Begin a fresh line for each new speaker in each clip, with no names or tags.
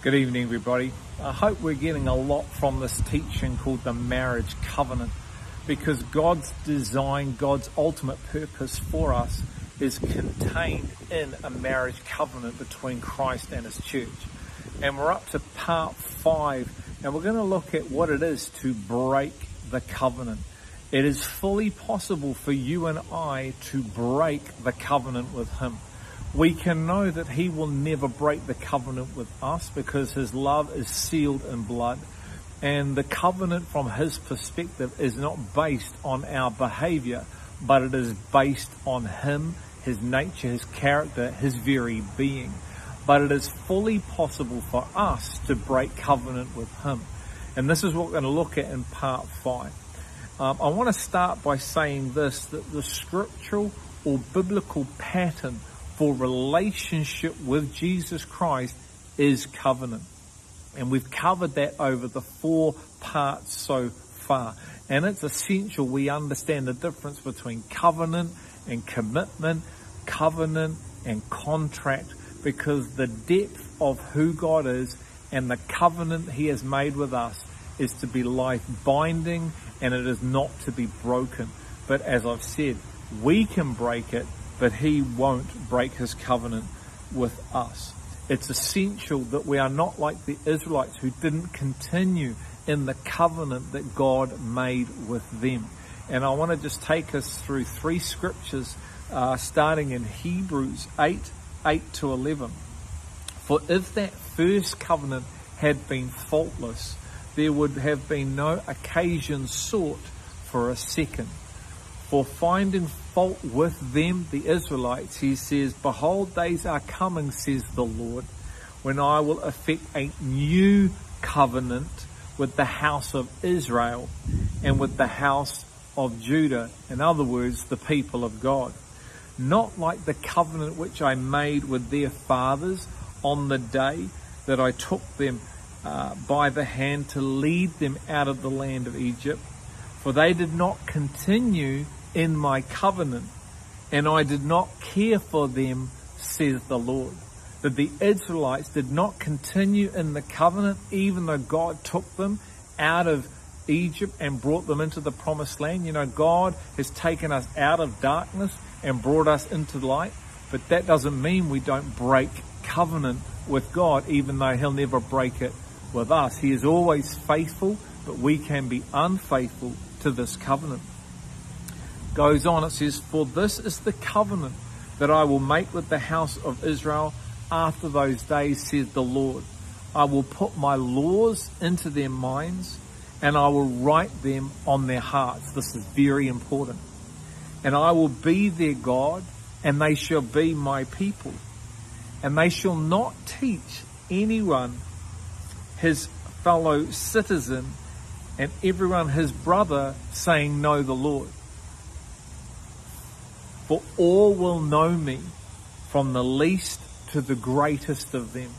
Good evening, everybody. I hope we're getting a lot from this teaching called the marriage covenant because God's design, God's ultimate purpose for us is contained in a marriage covenant between Christ and His church. And we're up to part five, and we're going to look at what it is to break the covenant. It is fully possible for you and I to break the covenant with Him we can know that he will never break the covenant with us because his love is sealed in blood. And the covenant from his perspective is not based on our behavior, but it is based on him, his nature, his character, his very being. But it is fully possible for us to break covenant with him. And this is what we're going to look at in part five. Um, I want to start by saying this, that the scriptural or biblical pattern for relationship with Jesus Christ is covenant. And we've covered that over the four parts so far. And it's essential we understand the difference between covenant and commitment, covenant and contract, because the depth of who God is and the covenant He has made with us is to be life binding and it is not to be broken. But as I've said, we can break it but he won't break his covenant with us. It's essential that we are not like the Israelites who didn't continue in the covenant that God made with them. And I want to just take us through three scriptures, uh, starting in Hebrews 8 8 to 11. For if that first covenant had been faultless, there would have been no occasion sought for a second. For finding fault with them, the Israelites, he says, Behold, days are coming, says the Lord, when I will effect a new covenant with the house of Israel and with the house of Judah. In other words, the people of God. Not like the covenant which I made with their fathers on the day that I took them uh, by the hand to lead them out of the land of Egypt. For they did not continue in my covenant, and I did not care for them, says the Lord. That the Israelites did not continue in the covenant, even though God took them out of Egypt and brought them into the promised land. You know, God has taken us out of darkness and brought us into light, but that doesn't mean we don't break covenant with God, even though He'll never break it with us. He is always faithful, but we can be unfaithful to this covenant goes on, it says, For this is the covenant that I will make with the house of Israel after those days, says the Lord. I will put my laws into their minds and I will write them on their hearts. This is very important. And I will be their God and they shall be my people. And they shall not teach anyone his fellow citizen and everyone his brother saying, Know the Lord for all will know me from the least to the greatest of them.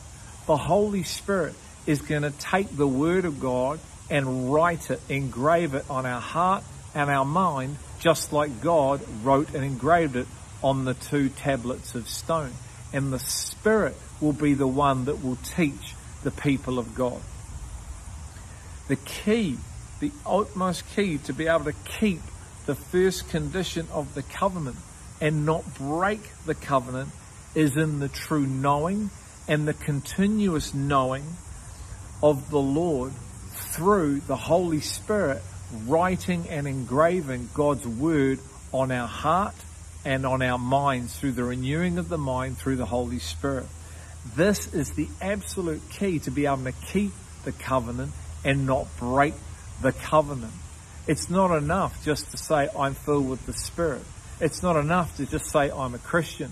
The Holy Spirit is going to take the Word of God and write it, engrave it on our heart and our mind, just like God wrote and engraved it on the two tablets of stone. And the Spirit will be the one that will teach the people of God. The key, the utmost key to be able to keep the first condition of the covenant and not break the covenant is in the true knowing and the continuous knowing of the Lord through the Holy Spirit writing and engraving God's word on our heart and on our minds through the renewing of the mind through the Holy Spirit. This is the absolute key to be able to keep the covenant and not break the covenant. It's not enough just to say, I'm filled with the Spirit. It's not enough to just say, I'm a Christian.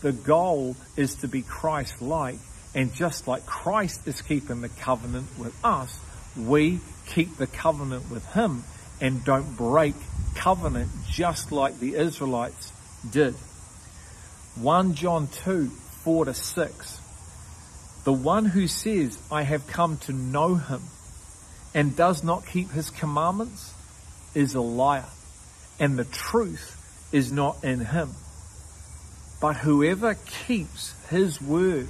The goal is to be Christ like. And just like Christ is keeping the covenant with us, we keep the covenant with Him and don't break covenant just like the Israelites did. 1 John 2 4 to 6. The one who says, I have come to know Him and does not keep His commandments is a liar. And the truth is not in him. But whoever keeps his word,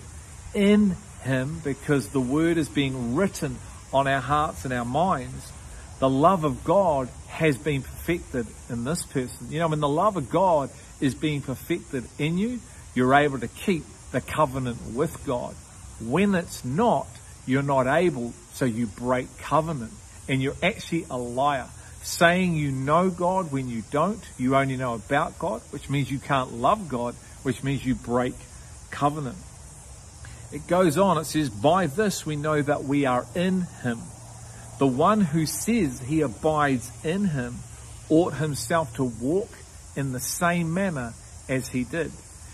in him because the word is being written on our hearts and our minds, the love of God has been perfected in this person. You know, when the love of God is being perfected in you, you're able to keep the covenant with God. When it's not, you're not able, so you break covenant. And you're actually a liar. Saying you know God when you don't, you only know about God, which means you can't love God, which means you break covenant. It goes on, it says, By this we know that we are in him. The one who says he abides in him ought himself to walk in the same manner as he did.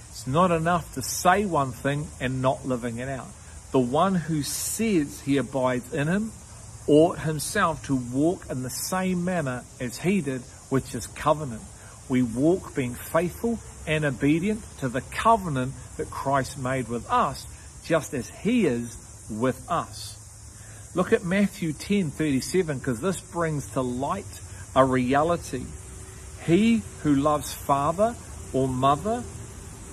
It's not enough to say one thing and not living it out. The one who says he abides in him ought himself to walk in the same manner as he did, which is covenant. We walk being faithful and obedient to the covenant that Christ made with us, just as he is with us. Look at Matthew 10:37 because this brings to light a reality. He who loves father or mother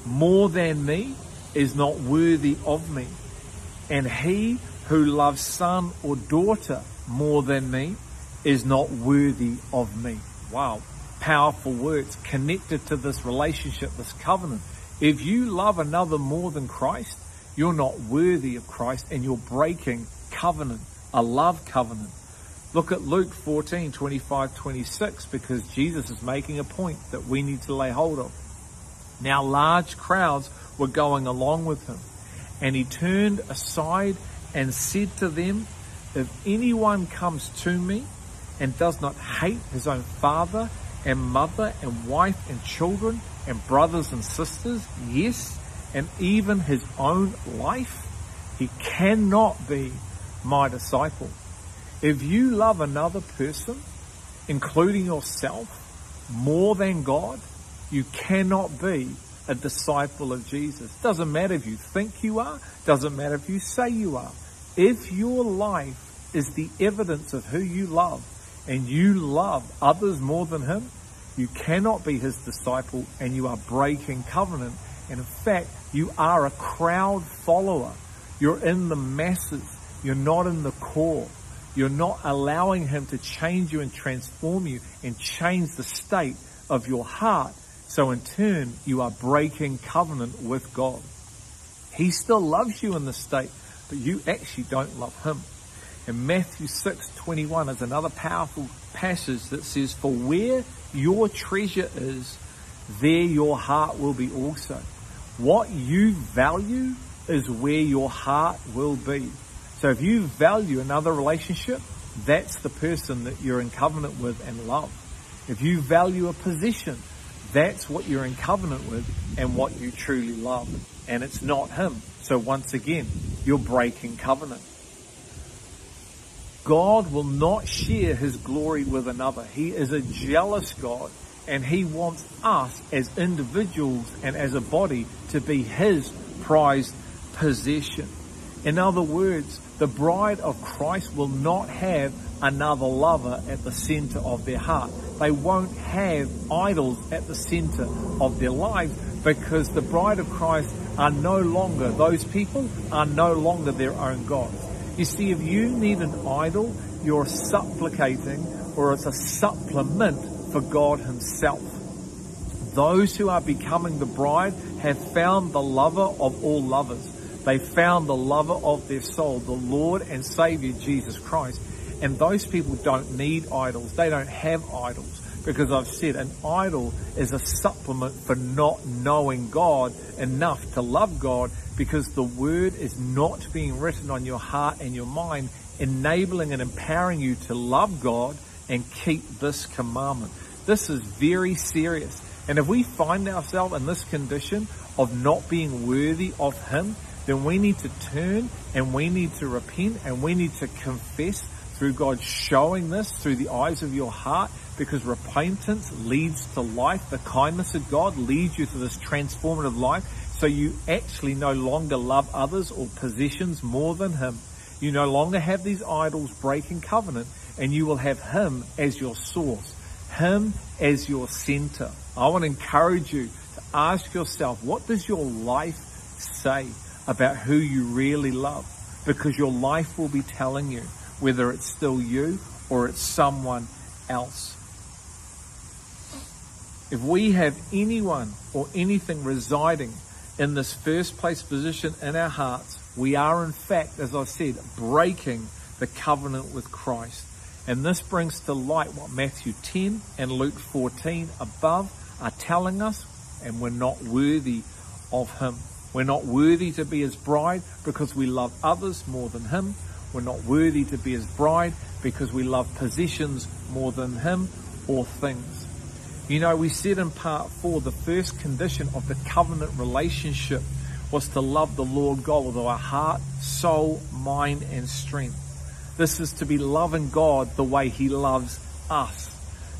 more than me is not worthy of me. And he who loves son or daughter more than me is not worthy of me. Wow. Powerful words connected to this relationship, this covenant. If you love another more than Christ, you're not worthy of Christ and you're breaking covenant, a love covenant. Look at Luke 14, 25, 26, because Jesus is making a point that we need to lay hold of. Now large crowds were going along with him, and he turned aside and said to them, If anyone comes to me and does not hate his own father and mother and wife and children and brothers and sisters, yes, and even his own life, he cannot be my disciple. If you love another person, including yourself, more than God, you cannot be a disciple of Jesus. Doesn't matter if you think you are, doesn't matter if you say you are. If your life is the evidence of who you love and you love others more than him, you cannot be his disciple and you are breaking covenant. And in fact, you are a crowd follower. You're in the masses. You're not in the core. You're not allowing him to change you and transform you and change the state of your heart. So in turn, you are breaking covenant with God. He still loves you in this state, but you actually don't love him. And Matthew 6:21 is another powerful passage that says, "For where your treasure is, there your heart will be also." What you value is where your heart will be. So if you value another relationship, that's the person that you're in covenant with and love. If you value a position, that's what you're in covenant with and what you truly love. And it's not him. So once again, you're breaking covenant. God will not share his glory with another. He is a jealous God and he wants us as individuals and as a body to be his prized possession. In other words, the bride of Christ will not have another lover at the center of their heart. They won't have idols at the center of their lives because the bride of Christ are no longer, those people are no longer their own gods. You see, if you need an idol, you're supplicating or it's a supplement for God Himself. Those who are becoming the bride have found the lover of all lovers. They found the lover of their soul, the Lord and Savior Jesus Christ. And those people don't need idols. They don't have idols. Because I've said an idol is a supplement for not knowing God enough to love God because the word is not being written on your heart and your mind, enabling and empowering you to love God and keep this commandment. This is very serious. And if we find ourselves in this condition of not being worthy of Him, then we need to turn and we need to repent and we need to confess through God showing this through the eyes of your heart because repentance leads to life. The kindness of God leads you to this transformative life. So you actually no longer love others or possessions more than Him. You no longer have these idols breaking covenant and you will have Him as your source, Him as your center. I want to encourage you to ask yourself, what does your life say? about who you really love because your life will be telling you whether it's still you or it's someone else. If we have anyone or anything residing in this first place position in our hearts, we are in fact, as I said, breaking the covenant with Christ. And this brings to light what Matthew 10 and Luke 14 above are telling us, and we're not worthy of Him. We're not worthy to be His bride because we love others more than Him. We're not worthy to be His bride because we love positions more than Him or things. You know, we said in part four the first condition of the covenant relationship was to love the Lord God with our heart, soul, mind, and strength. This is to be loving God the way He loves us.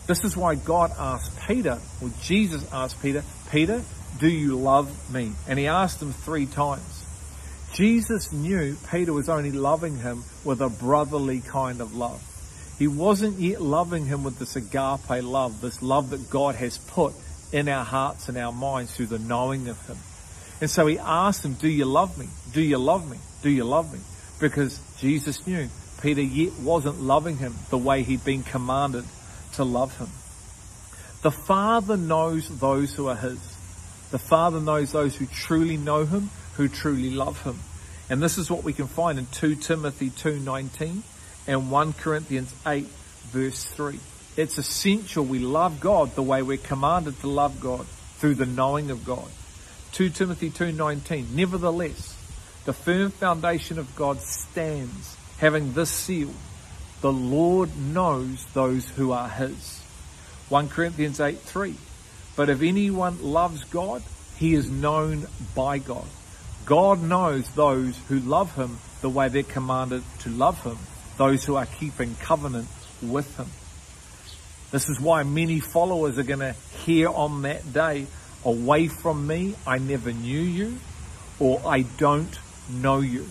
This is why God asked Peter, or Jesus asked Peter, Peter, do you love me? And he asked him three times. Jesus knew Peter was only loving him with a brotherly kind of love. He wasn't yet loving him with this agape love, this love that God has put in our hearts and our minds through the knowing of him. And so he asked him, do you love me? Do you love me? Do you love me? Because Jesus knew Peter yet wasn't loving him the way he'd been commanded to love him. The Father knows those who are his. The Father knows those who truly know him, who truly love him. And this is what we can find in 2 Timothy 2:19 and 1 Corinthians 8 verse 3. It's essential we love God the way we're commanded to love God through the knowing of God. 2 Timothy 2:19 Nevertheless, the firm foundation of God stands, having this seal the Lord knows those who are his. 1 Corinthians 8 3. But if anyone loves God, he is known by God. God knows those who love him the way they're commanded to love him, those who are keeping covenant with him. This is why many followers are going to hear on that day, away from me, I never knew you, or I don't know you.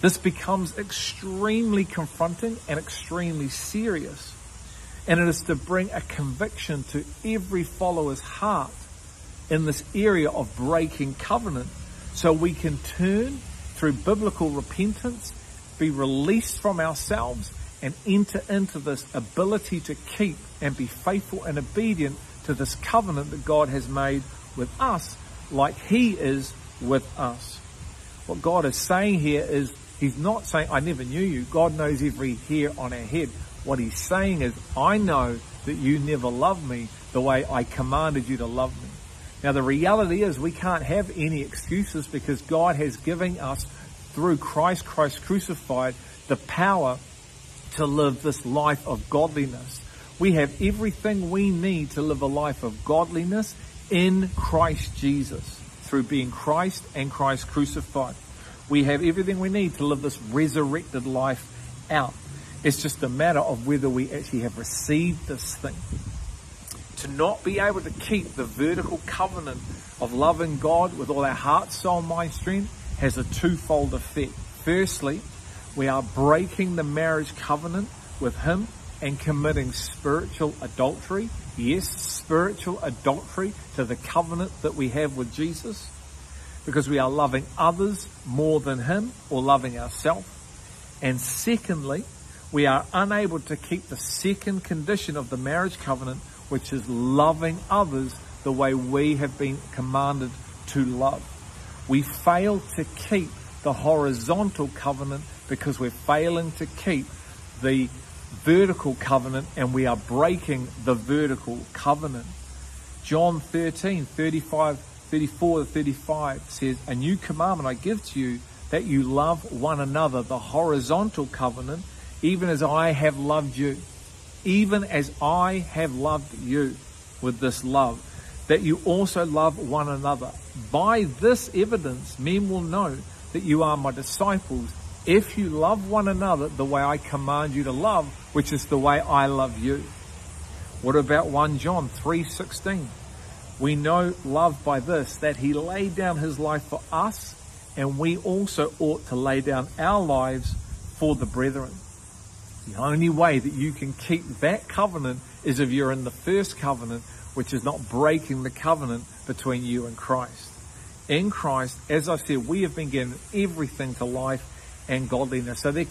This becomes extremely confronting and extremely serious. And it is to bring a conviction to every follower's heart in this area of breaking covenant so we can turn through biblical repentance, be released from ourselves, and enter into this ability to keep and be faithful and obedient to this covenant that God has made with us like He is with us. What God is saying here is He's not saying, I never knew you. God knows every hair on our head. What he's saying is, I know that you never loved me the way I commanded you to love me. Now the reality is we can't have any excuses because God has given us through Christ, Christ crucified, the power to live this life of godliness. We have everything we need to live a life of godliness in Christ Jesus through being Christ and Christ crucified. We have everything we need to live this resurrected life out. It's just a matter of whether we actually have received this thing. To not be able to keep the vertical covenant of loving God with all our heart, soul, mind, strength has a twofold effect. Firstly, we are breaking the marriage covenant with Him and committing spiritual adultery. Yes, spiritual adultery to the covenant that we have with Jesus because we are loving others more than Him or loving ourselves. And secondly, we are unable to keep the second condition of the marriage covenant, which is loving others the way we have been commanded to love. We fail to keep the horizontal covenant because we're failing to keep the vertical covenant and we are breaking the vertical covenant. John 13, 35 34 to 35 says, A new commandment I give to you that you love one another, the horizontal covenant, even as I have loved you. Even as I have loved you with this love, that you also love one another. By this evidence, men will know that you are my disciples if you love one another the way I command you to love, which is the way I love you. What about 1 John 3:16? We know love by this, that he laid down his life for us, and we also ought to lay down our lives for the brethren. The only way that you can keep that covenant is if you're in the first covenant, which is not breaking the covenant between you and Christ. In Christ, as I said, we have been given everything to life and godliness. So there